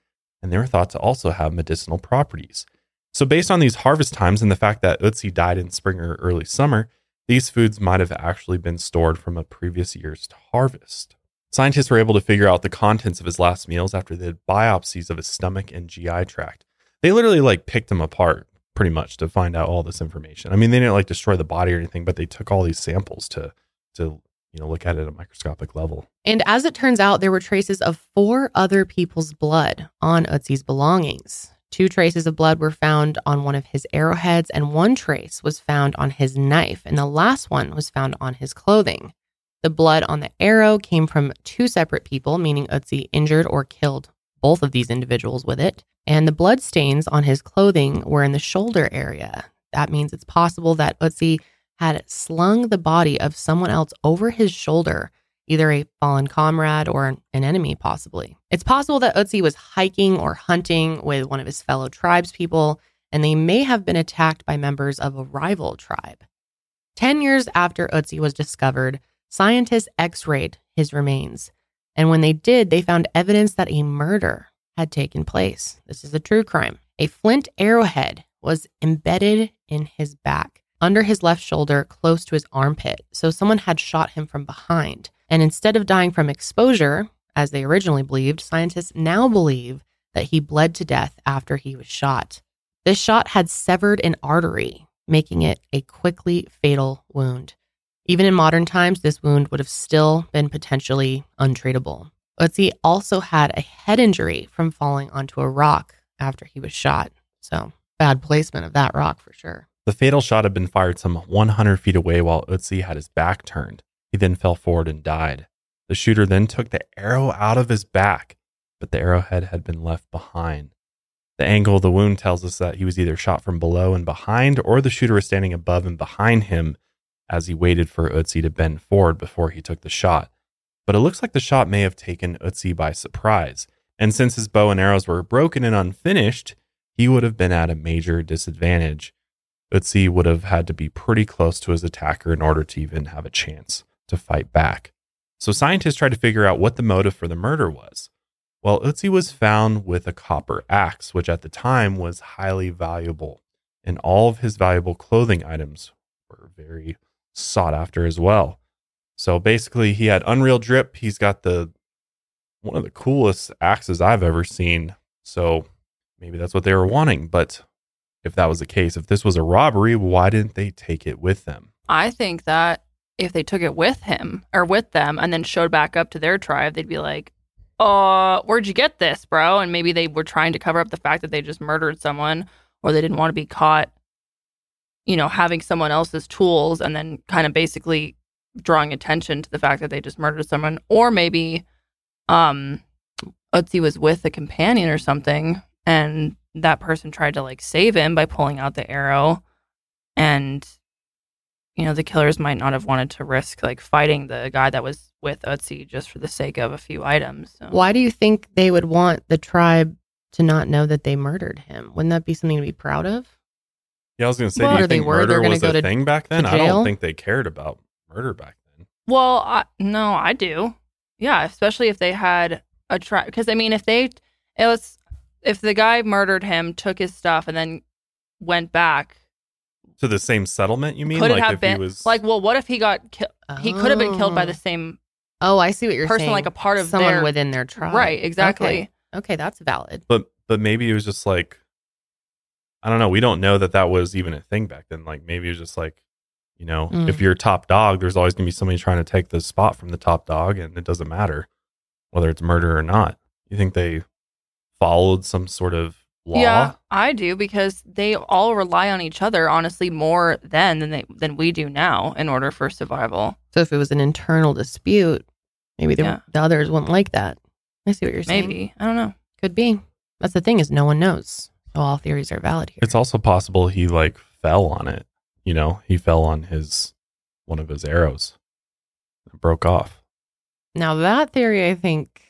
and they were thought to also have medicinal properties. So, based on these harvest times and the fact that Ötzi died in spring or early summer, these foods might have actually been stored from a previous year's harvest. Scientists were able to figure out the contents of his last meals after they did biopsies of his stomach and GI tract. They literally like picked him apart pretty much to find out all this information. I mean, they didn't like destroy the body or anything, but they took all these samples to to you know look at it at a microscopic level. And as it turns out, there were traces of four other people's blood on Ötzi's belongings. Two traces of blood were found on one of his arrowheads, and one trace was found on his knife, and the last one was found on his clothing. The blood on the arrow came from two separate people, meaning Ötzi injured or killed both of these individuals with it. And the blood stains on his clothing were in the shoulder area. That means it's possible that Ötzi had slung the body of someone else over his shoulder either a fallen comrade or an enemy, possibly. It's possible that Ötzi was hiking or hunting with one of his fellow tribespeople, and they may have been attacked by members of a rival tribe. Ten years after Ötzi was discovered, scientists x rayed his remains. And when they did, they found evidence that a murder had taken place. This is a true crime. A flint arrowhead was embedded in his back, under his left shoulder, close to his armpit. So someone had shot him from behind. And instead of dying from exposure, as they originally believed, scientists now believe that he bled to death after he was shot. This shot had severed an artery, making it a quickly fatal wound. Even in modern times, this wound would have still been potentially untreatable. Ötzi also had a head injury from falling onto a rock after he was shot. So, bad placement of that rock for sure. The fatal shot had been fired some 100 feet away while Ötzi had his back turned. He then fell forward and died. The shooter then took the arrow out of his back, but the arrowhead had been left behind. The angle of the wound tells us that he was either shot from below and behind, or the shooter was standing above and behind him as he waited for Ötzi to bend forward before he took the shot. But it looks like the shot may have taken Ötzi by surprise, and since his bow and arrows were broken and unfinished, he would have been at a major disadvantage. Ötzi would have had to be pretty close to his attacker in order to even have a chance to fight back. So scientists tried to figure out what the motive for the murder was. Well, Ötzi was found with a copper axe, which at the time was highly valuable, and all of his valuable clothing items were very sought after as well. So basically, he had unreal drip. He's got the one of the coolest axes I've ever seen. So maybe that's what they were wanting. But if that was the case, if this was a robbery, why didn't they take it with them? I think that if they took it with him or with them and then showed back up to their tribe, they'd be like, uh, where'd you get this, bro? And maybe they were trying to cover up the fact that they just murdered someone or they didn't want to be caught, you know, having someone else's tools and then kind of basically drawing attention to the fact that they just murdered someone. Or maybe um Ötzi was with a companion or something and that person tried to like save him by pulling out the arrow and you know the killers might not have wanted to risk like fighting the guy that was with Ötzi just for the sake of a few items. So. Why do you think they would want the tribe to not know that they murdered him? Wouldn't that be something to be proud of? Yeah, I was going to say, Well, do you Or they were, murder was go a to- thing back then? I don't think they cared about murder back then. Well, I, no, I do. Yeah, especially if they had a try. Because I mean, if they, it was, if the guy murdered him, took his stuff, and then went back, To the same settlement, you mean? could like it have if been he was like, well, what if he got killed? He could have been killed by the Oh. same Oh, I see what you're saying. person, saying. like a part of someone their within their tribe. right. Exactly. Okay. okay, that's valid. but but maybe it was just like I don't know. We don't know that that was even a thing back then. Like maybe it was just like you know, Mm. if you're top dog, there's always gonna be somebody trying to take the spot from the top dog, and it doesn't matter whether it's murder or not. You think they followed some sort of law? Yeah, I do because they all rely on each other, honestly, more then than they than we do now in order for survival. So if it was an internal dispute, maybe the, Yeah. the others wouldn't like that. I see what you're saying. Maybe I don't know. Could be. That's the thing is no one knows. So all theories are valid here. It's also possible he like fell on it. You know, he fell on his one of his arrows. It broke off. now that theory, I think,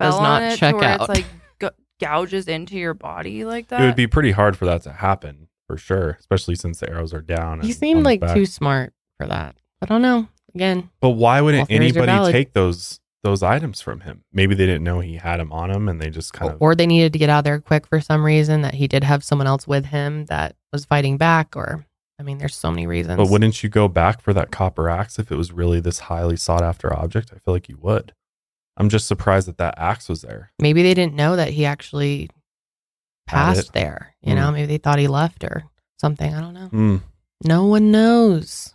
does not on it check out. It's like g- gouges into your body like that. it would be pretty hard for that to happen for sure, especially since the arrows are down. he and seemed like back. too smart for that. I don't know. Again, But why wouldn't anybody take those those items from him? Maybe they didn't know he had them on him, and they just kind of. or they needed to get out there quick for some reason that he did have someone else with him that was fighting back. Or, I mean, there's so many reasons. But wouldn't you go back for that copper axe if it was really this highly sought after object? I feel like you would. I'm just surprised that that axe was there. maybe they didn't know that he actually passed there. You know, maybe they thought he left or something. I don't know. Hmm. No one knows.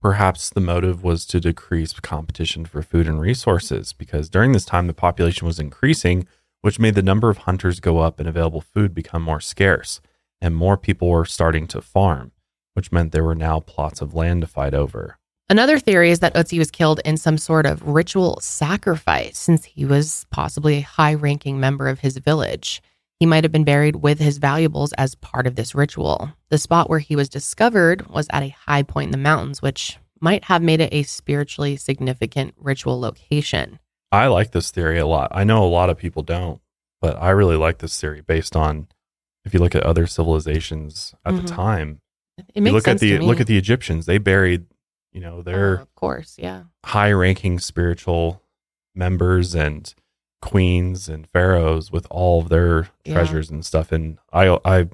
Perhaps the motive was to decrease competition for food and resources because during this time the population was increasing, which made the number of hunters go up and available food become more scarce, and more people were starting to farm, which meant there were now plots of land to fight over. Another theory is that Ötzi was killed in some sort of ritual sacrifice since he was possibly a high ranking member of his village. He might have been buried with his valuables as part of this ritual. The spot where he was discovered was at a high point in the mountains, which might have made it a spiritually significant ritual location. I like this theory a lot. I know a lot of people don't, but I really like this theory based on if you look at other civilizations at Mhm. the time. It You makes look sense at the look at the Egyptians. They buried, you know, Oh, their of course, yeah. high ranking spiritual members and queens and pharaohs with all of their Yeah. treasures and stuff. And I I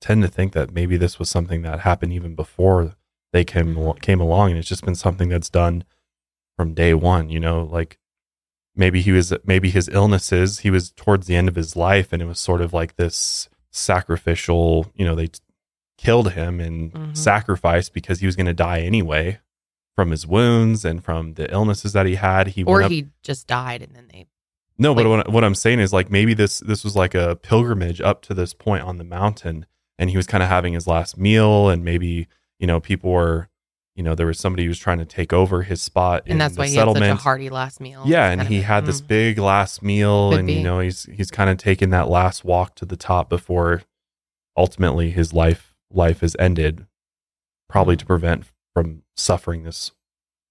tend to think that maybe this was something that happened even before they came al- came along, and it's just been something that's done from day one. You know, like maybe he was maybe his illnesses. He was towards the end of his life, and it was sort of like this sacrificial. You know, they killed him and Mhm. sacrificed because he was going to die anyway from his wounds and from the illnesses that he had. He Or up, he just died and then they. no, but like- what, what I'm saying is like maybe this this was like a pilgrimage up to this point on the mountain, and he was kind of having his last meal, and maybe you know people were, you know, there was somebody who was trying to take over his spot, in And that's why he had such a settlement. hearty last meal. Yeah, and he had this mm. big last meal, Could and be. you know he's he's kind of taking that last walk to the top before ultimately his life life is ended, probably Mm. to prevent from suffering this,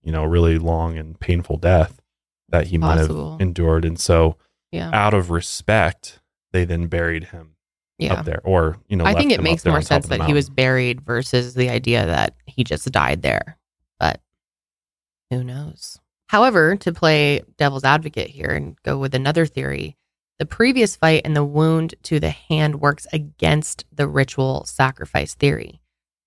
you know, really long and painful death that he might have endured, and so Yeah. out of respect, they then buried him Yeah. up there, or you know, I think it makes more sense that he was buried versus the idea that he just died there. But who knows? However, to play devil's advocate here and go with another theory, the previous fight and the wound to the hand works against the ritual sacrifice theory.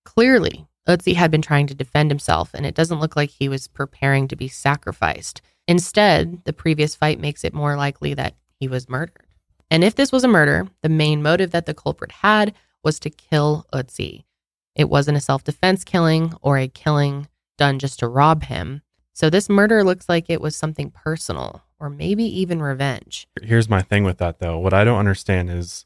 Clearly, Ötzi had been trying to defend himself, and it doesn't look like he was preparing to be sacrificed. Instead, the previous fight makes it more likely that he was murdered. And if this was a murder, the main motive that the culprit had was to kill Ötzi. It wasn't a self defense killing or a killing done just to rob him. So this murder looks like it was something personal or maybe even revenge. Here's my thing with that though. What I don't understand is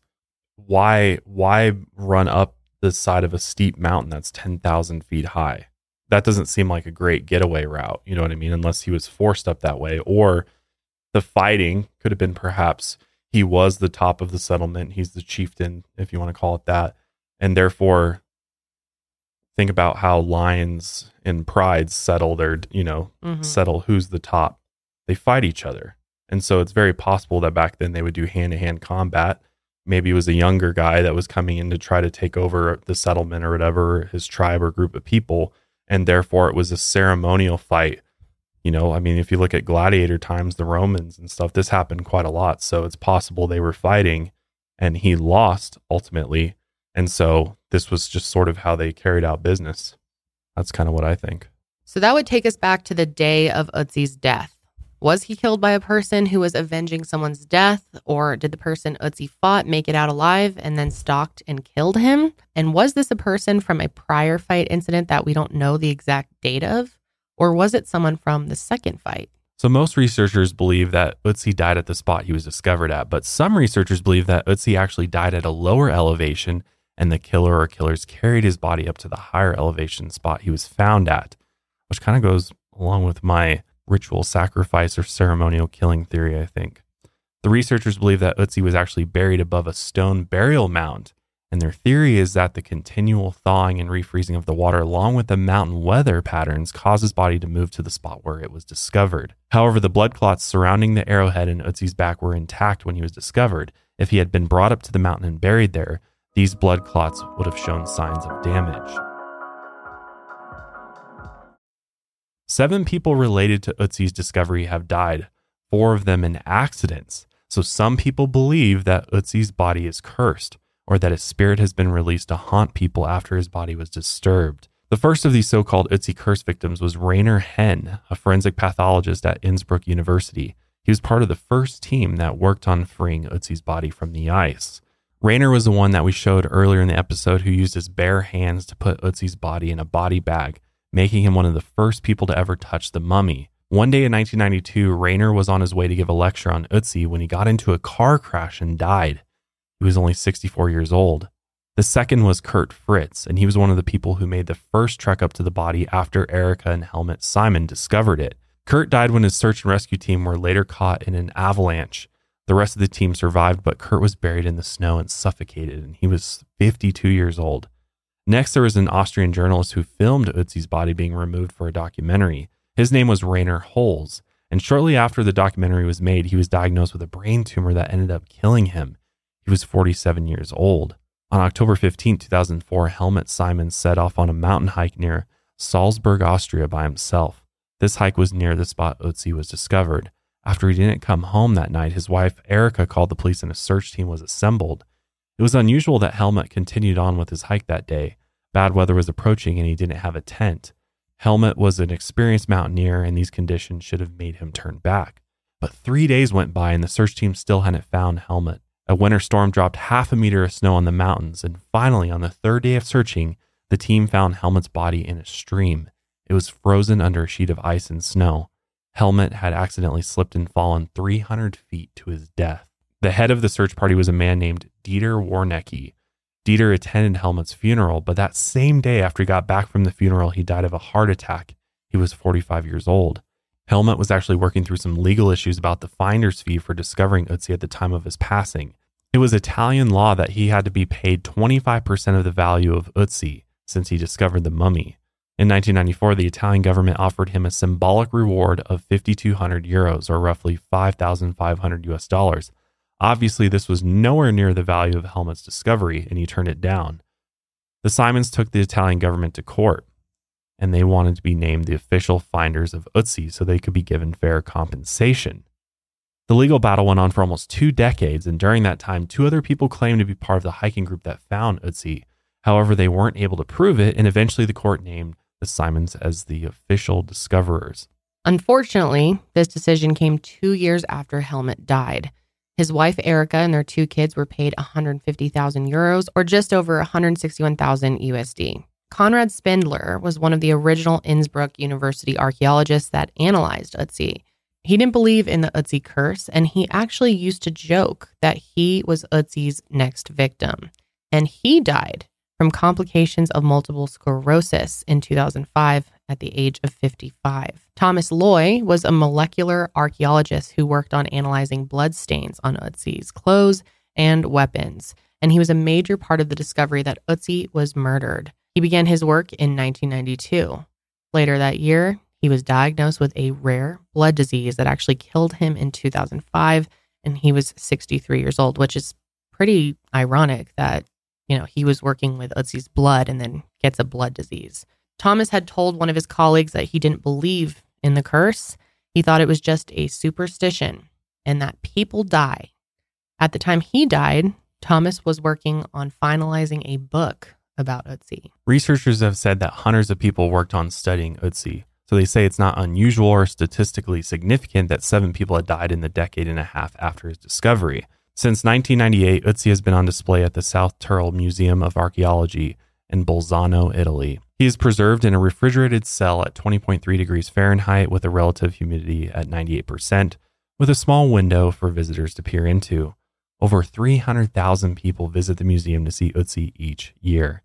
why why run up the side of a steep mountain that's 10,000 feet high? That doesn't seem like a great getaway route. You know what I mean? Unless he was forced up that way or the fighting could have been perhaps he was the top of the settlement. He's the chieftain, if you want to call it that. And therefore, think about how lions and prides settle their, you know, Mhm. settle who's the top. They fight each other. And so it's very possible that back then they would do hand to hand combat. Maybe it was a younger guy that was coming in to try to take over the settlement or whatever, his tribe or group of people. And therefore it was a ceremonial fight. You know, I mean, if you look at gladiator times, the Romans and stuff, this happened quite a lot. So it's possible they were fighting and he lost ultimately. And so this was just sort of how they carried out business. That's kind of what I think. So that would take us back to the day of Ötzi's death. Was he killed by a person who was avenging someone's death, or did the person Ötzi fought make it out alive and then stalked and killed him? And was this a person from a prior fight incident that we don't know the exact date of? Or was it someone from the second fight? So most researchers believe that Ötzi died at the spot he was discovered at, but some researchers believe that Ötzi actually died at a lower elevation and the killer or killers carried his body up to the higher elevation spot he was found at, which kind of goes along with my ritual sacrifice or ceremonial killing theory, I think. The researchers believe that Ötzi was actually buried above a stone burial mound, and their theory is that the continual thawing and refreezing of the water, along with the mountain weather patterns, caused his body to move to the spot where it was discovered. However, the blood clots surrounding the arrowhead in Ötzi's back were intact when he was discovered. If he had been brought up to the mountain and buried there, these blood clots would have shown signs of damage. Seven people related to Ötzi's discovery have died, four of them in accidents. So some people believe that Ötzi's body is cursed, or that his spirit has been released to haunt people after his body was disturbed. The first of these so called Ötzi curse victims was Rainer Henn, a forensic pathologist at Innsbruck University. He was part of the first team that worked on freeing Ötzi's body from the ice. Rainer was the one that we showed earlier in the episode who used his bare hands to put Ötzi's body in a body bag, making him one of the first people to ever touch the mummy. One day in 1992, Rainer was on his way to give a lecture on Ötzi when he got into a car crash and died. He was only 64 years old. The second was Kurt Fritz, and he was one of the people who made the first trek up to the body after Erika and Helmut Simon discovered it. Kurt died when his search and rescue team were later caught in an avalanche. The rest of the team survived, but Kurt was buried in the snow and suffocated, and he was 52 years old. Next, there was an Austrian journalist who filmed Ötzi's body being removed for a documentary. His name was Rainer Holz, and shortly after the documentary was made, he was diagnosed with a brain tumor that ended up killing him. He was 47 years old. On October 15, 2004, Helmut Simon set off on a mountain hike near Salzburg, Austria by himself. This hike was near the spot Ötzi was discovered. After he didn't come home that night, his wife Erika called the police and a search team was assembled. It was unusual that Helmut continued on with his hike that day. Bad weather was approaching and he didn't have a tent. Helmut was an experienced mountaineer and these conditions should have made him turn back. But three days went by and the search team still hadn't found Helmut. A winter storm dropped half a meter of snow on the mountains, and finally, on the third day of searching, the team found Helmut's body in a stream. It was frozen under a sheet of ice and snow. Helmut had accidentally slipped and fallen 300 feet to his death. The head of the search party was a man named Dieter Warnecke. Dieter attended Helmut's funeral, but that same day after he got back from the funeral, he died of a heart attack. He was 45 years old. Helmut was actually working through some legal issues about the finder's fee for discovering Ötzi at the time of his passing. It was Italian law that he had to be paid 25% of the value of Ötzi since he discovered the mummy. In 1994, the Italian government offered him a symbolic reward of 5,200 euros, or roughly 5,500 US dollars. Obviously, this was nowhere near the value of Helmut's discovery, and he turned it down. The Simons took the Italian government to court, and they wanted to be named the official finders of Ötzi so they could be given fair compensation. The legal battle went on for almost two decades, and during that time, two other people claimed to be part of the hiking group that found Ötzi. However, they weren't able to prove it, and eventually the court named the Simons as the official discoverers. Unfortunately, this decision came two years after Helmut died. His wife Erika and their two kids were paid 150,000 euros, or just over 161,000 USD. Konrad Spindler was one of the original Innsbruck University archaeologists that analyzed Ötzi. He didn't believe in the Ötzi curse, and he actually used to joke that he was Ötzi's next victim. And he died from complications of multiple sclerosis in 2005 at the age of 55. Thomas Loy was a molecular archaeologist who worked on analyzing blood stains on Ötzi's clothes and weapons, and he was a major part of the discovery that Ötzi was murdered. He began his work in 1992. Later that year, he was diagnosed with a rare blood disease that actually killed him in 2005, and he was 63 years old, which is pretty ironic that, you know, he was working with Ötzi's blood and then gets a blood disease. Thomas had told one of his colleagues that he didn't believe in the curse. He thought it was just a superstition and that people die. At the time he died, Thomas was working on finalizing a book about Ötzi. Researchers have said that hundreds of people worked on studying Ötzi, so they say it's not unusual or statistically significant that seven people had died in the decade and a half after his discovery. Since 1998, Ötzi has been on display at the South Tyrol Museum of Archaeology in Bolzano, Italy. He is preserved in a refrigerated cell at 20.3 degrees Fahrenheit with a relative humidity at 98%, with a small window for visitors to peer into. Over 300,000 people visit the museum to see Ötzi each year.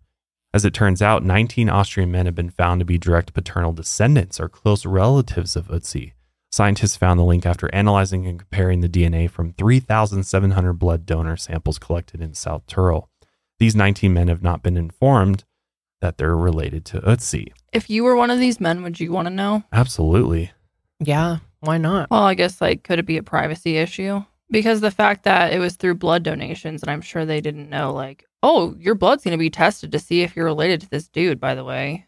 As it turns out, 19 Austrian men have been found to be direct paternal descendants or close relatives of Ötzi. Scientists found the link after analyzing and comparing the DNA from 3,700 blood donor samples collected in South Tyrol. These 19 men have not been informed that they're related to Ötzi. If you were one of these men, would you want to know? Absolutely. Yeah, why not? Well, I guess like could it be a privacy issue? Because the fact that it was through blood donations, and I'm sure they didn't know, like, oh, your blood's going to be tested to see if you're related to this dude. By the way,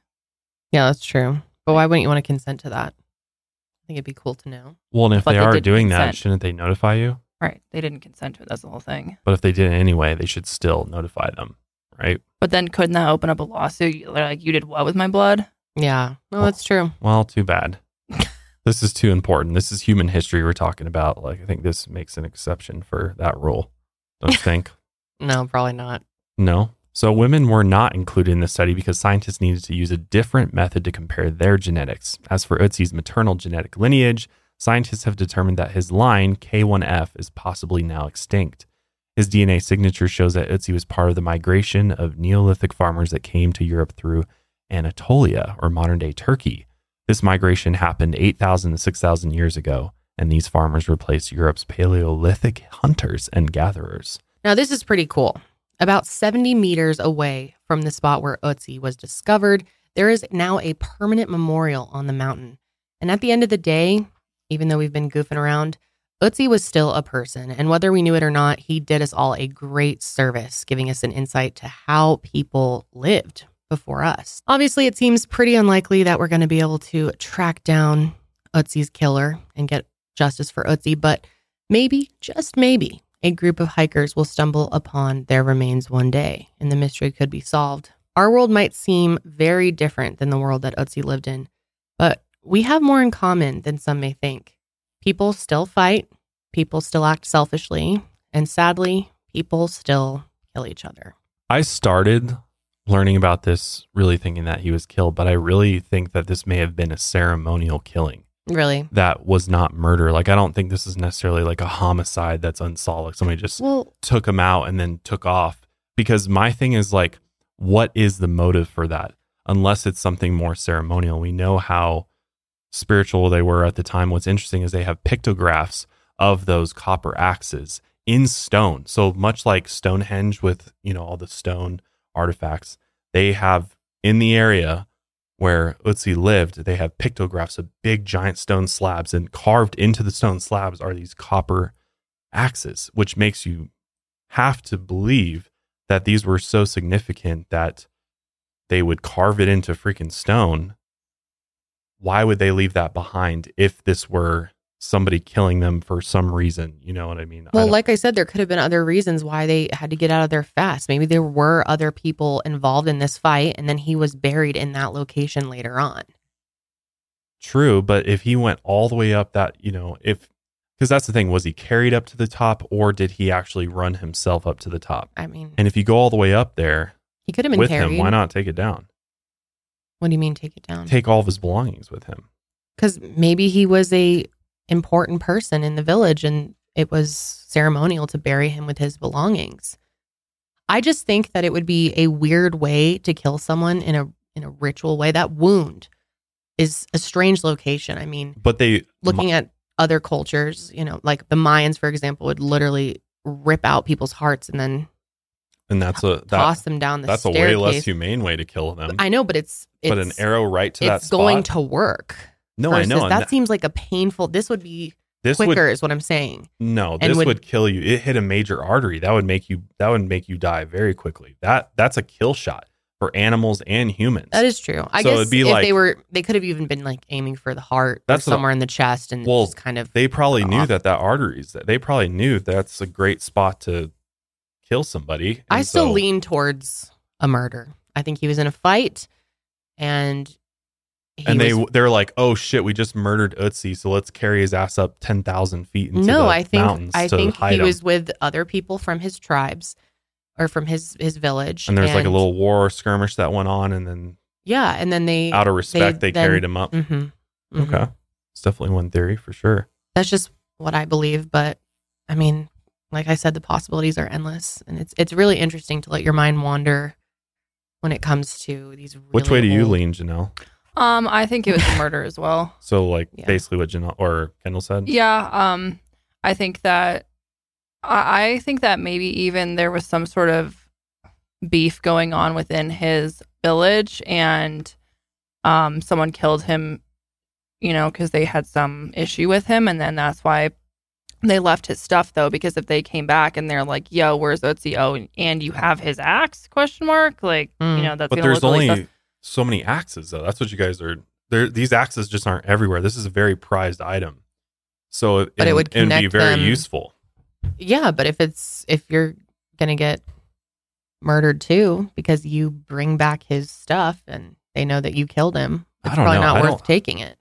Yeah, that's true. But why wouldn't you want to consent to that? I think it'd be cool to know. Well, and if But they they are didn't doing that, shouldn't they notify you? right? They didn't consent to it. That's the whole thing. But if they did it anyway, they should still notify them, right? But then couldn't that open up a lawsuit? They're like, you did what with my blood? Yeah, no, that's true. Well, too bad. this is too important. This is human history we're talking about. Like, I think this makes an exception for that rule. Don't you think? No, probably not. No. So women were not included in the study because scientists needed to use a different method to compare their genetics. As for Ötzi's maternal genetic lineage, scientists have determined that his line, K1F, is possibly now extinct. His DNA signature shows that Ötzi was part of the migration of Neolithic farmers that came to Europe through Anatolia, or modern day Turkey. This migration happened 8,000 to 6,000 years ago, and these farmers replaced Europe's Paleolithic hunters and gatherers. Now, this is pretty cool. About 70 meters away from the spot where Ötzi was discovered, there is now a permanent memorial on the mountain. And at the end of the day, even though we've been goofing around, Ötzi was still a person. And whether we knew it or not, he did us all a great service, giving us an insight to how people lived before us. Obviously, it seems pretty unlikely that we're going to be able to track down Ötzi's killer and get justice for Ötzi, but maybe, just maybe, a group of hikers will stumble upon their remains one day and the mystery could be solved. Our world might seem very different than the world that Ötzi lived in, but we have more in common than some may think. People still fight, people still act selfishly, and sadly, people still kill each other. I started learning about this really thinking that he was killed, but I really think that this may have been a ceremonial killing Really? that was not murder. Like, I don't think this is necessarily like a homicide that's unsolved. Like, somebody just Well, took him out and then took off. Because my thing is like, what is the motive for that? Unless it's something more ceremonial. We know how spiritual they were at the time. What's interesting is they have pictographs of those copper axes in stone. So much like Stonehenge with, you know, all the stone artifacts, they have in the area where Ötzi lived, they have pictographs of big giant stone slabs and carved into the stone slabs are these copper axes, which makes you have to believe that these were so significant that they would carve it into freaking stone. Why would they leave that behind if this were somebody killing them for some reason? You know what I mean? Well, don't- like I said, there could have been other reasons why they had to get out of there fast. Maybe there were other people involved in this fight, and then he was buried in that location later on. True, but if he went all the way up that, you know, if because that's the thing, was he carried up to the top or did he actually run himself up to the top? I mean, And if you go all the way up there he could have been with carried. him, why not take it down? What do you mean take it down? Take all of his belongings with him. Because maybe he was a important person in the village and it was ceremonial to bury him with his belongings. I just think that it would be a weird way to kill someone in a in a ritual way. That wound is a strange location. I mean, But they looking at other cultures, you know, like the Mayans, for example, would literally rip out people's hearts and then and that's a that, toss them down the that's a way less humane way to kill them. I know, but it's, it's but an arrow right to that it's going to work. no, I know. That that- seems like a painful. This would be this quicker, would is what I'm saying. no, this would- would, kill you. It hit a major artery. That would make you that would make you die very quickly. That that's a kill shot for animals and humans. That is true. I So guess it'd be if like- they were, they could have even been like aiming for the heart That's somewhere in the chest and Well, just kind of. they probably knew off. that that arteries that they probably knew that's a great spot to kill somebody. I still so- lean towards a murder. I think he was in a fight, and he and they was- they're like, oh shit, we just murdered Ötzi, so let's carry his ass up ten thousand feet into no, the I think mountains I think he him. was with other people from his tribes or from his his village. and there's like a little war skirmish that went on, and then yeah, and then they out of respect, they, then- carried him up. Mhm, mhm. Okay, it's definitely one theory for sure. that's just what I believe. But I mean, like I said, the possibilities are endless, and it's it's really interesting to let your mind wander when it comes to these. Really Which way do you lean, Janelle? Um, I think it was a murder as well. So like Yeah. basically what Janelle or Kendall said. Yeah. Um, I think that I, I think that maybe even there was some sort of beef going on within his village, and um, someone killed him. You know, because they had some issue with him, and then that's why they left his stuff though. Because if they came back and they're like, "Yo, where's Ötzi? Oh, and, you have his axe?" Question mark. Like, Mm. you know, that's but there's only so many axes though. That's what you guys are. There, these axes just aren't everywhere. This is a very prized item, so it, But it and- would be very them- useful. Yeah, but if it's if you're gonna get murdered too because you bring back his stuff and they know that you killed him, it's probably know. not I worth taking it.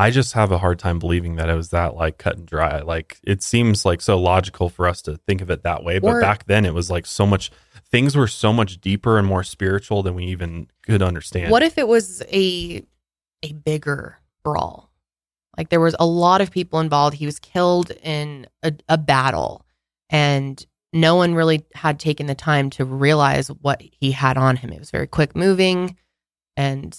I just have a hard time believing that it was that like cut and dry. Like it seems like so logical for us to think of it that way, but Or- back then it was like so much. Things were so much deeper and more spiritual than we even could understand. What if it was a a bigger brawl? Like there was a lot of people involved. He was killed in a, a battle, and no one really had taken the time to realize what he had on him. It was very quick moving, and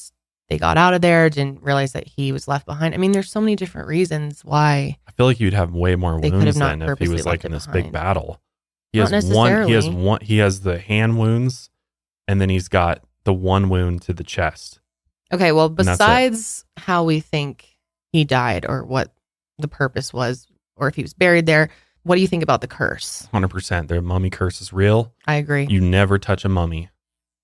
they got out of there. Didn't realize that he was left behind. I mean, there's so many different reasons why. I feel like you'd have way more They could wounds have not than if he purposely was like left in this big behind. battle. He Not has one. He has necessarily. one. He has the hand wounds, and then he's got the one wound to the chest. Okay, well, that's it. besides how we think he died or what the purpose was, or if he was buried there, what do you think about the curse? Hundred percent. Their mummy curse is real. I agree. You never touch a mummy.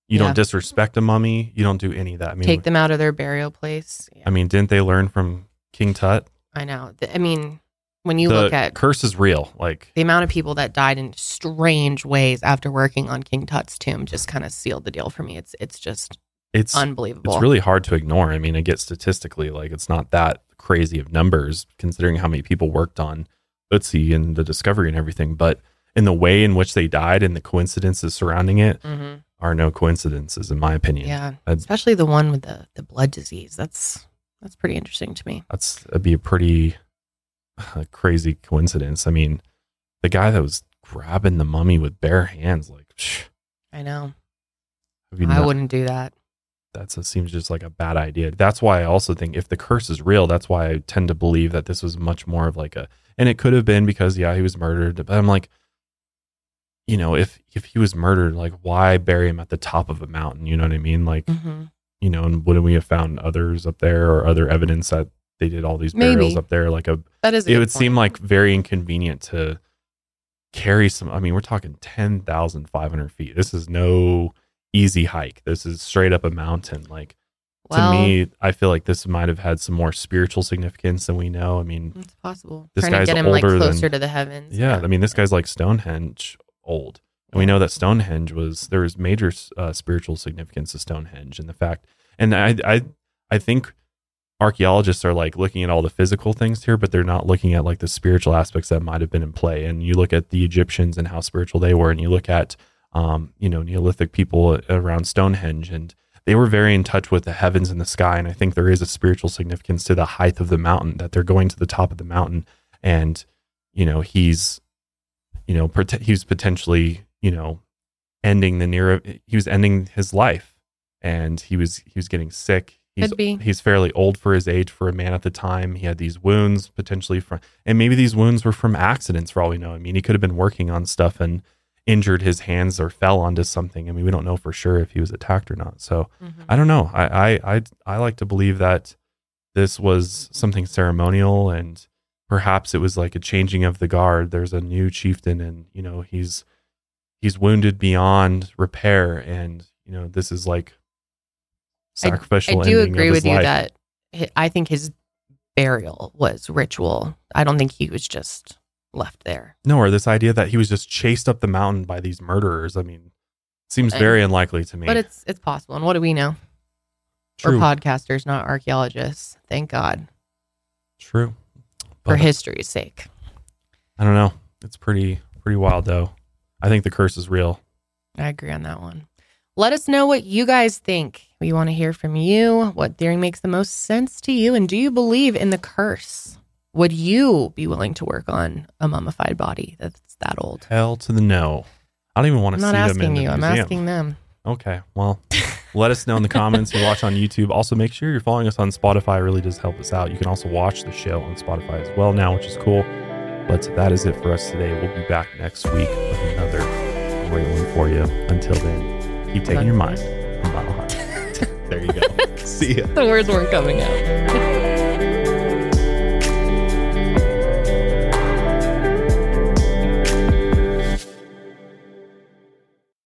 You Yeah. don't disrespect a mummy. You don't do any of that. I mean, Take them out of their burial place. Yeah, I mean, didn't they learn from King Tut? I know. I mean, when you the look at curse is real. Like the amount of people that died in strange ways after working on King Tut's tomb, just kind of sealed the deal for me. It's it's just it's unbelievable. it's really hard to ignore. I mean, I get statistically like it's not that crazy of numbers considering how many people worked on Ötzi and the discovery and everything, but in the way in which they died and the coincidences surrounding it hmm are no coincidences, in my opinion. yeah, I'd- especially the one with the the blood disease. That's that's pretty interesting to me. That's that'd be a pretty uh, crazy coincidence. I mean, the guy that was grabbing the mummy with bare hands, like, psh, I know. I not- wouldn't do that. That seems just like a bad idea. That's why I also think if the curse is real, that's why I tend to believe that this was much more of like a, and it could have been because yeah, he was murdered. But I'm like, you know, if if he was murdered, like why bury him at the top of a mountain? You know what I mean? Like, hmm you know, and wouldn't we have found others up there or other evidence that they did all these burials Maybe. up there? Like a, That is. a it would seem like very inconvenient to carry some. I mean, we're talking ten thousand five hundred feet. This is no easy hike. This is straight up a mountain. Like well, to me, I feel like this might have had some more spiritual significance than we know. I mean, it's possible. This Trying to guy's get him like older than- closer to the heavens. yeah, I mean, this guy's like Stonehenge old. And we know that Stonehenge was there was major uh, spiritual significance to Stonehenge, and the fact, and I, I, I think archaeologists are like looking at all the physical things here, but they're not looking at like the spiritual aspects that might have been in play. And you look at the Egyptians and how spiritual they were, and you look at, um, you know, Neolithic people around Stonehenge, and they were very in touch with the heavens and the sky. And I think there is a spiritual significance to the height of the mountain that they're going to the top of the mountain. And, you know, he's, you know, prote- he was potentially, you know, ending the near, he was ending his life and he was, he was getting sick. He's, Could be. he's fairly old for his age for a man at the time. He had these wounds potentially from, and maybe these wounds were from accidents for all we know. I mean, he could have been working on stuff and injured his hands or fell onto something. I mean, we don't know for sure if he was attacked or not. So Mhm. I don't know. I, I, I, I like to believe that this was something ceremonial and perhaps it was like a changing of the guard. There's a new chieftain and, you know, he's, he's wounded beyond repair. And, you know, this is like sacrificial. I sacrificial. do agree with you life. that I think his burial was ritual. I don't think he was just left there. No, or this idea that he was just chased up the mountain by these murderers. I mean, seems And- very unlikely to me. But it's it's possible. And what do we know? true, We're podcasters, not archaeologists. Thank God true. For history's sake. I don't know. It's pretty, pretty wild though. I think the curse is real. I agree on that one. Let us know what you guys think. We want to hear from you. What theory makes the most sense to you? And do you believe in the curse? Would you be willing to work on a mummified body that's that old? Hell to the no. I don't even want I'm to see not them in asking the you. I'm museum. asking them. Okay. Well, let us know in the comments. You watch on YouTube. Also, make sure you're following us on Spotify. It really does help us out. You can also watch the show on Spotify as well now, which is cool. But that is it for us today. We'll be back next week with another great one for you. Until then, keep taking your mind from Mile High. there you go. See ya. The words weren't coming out.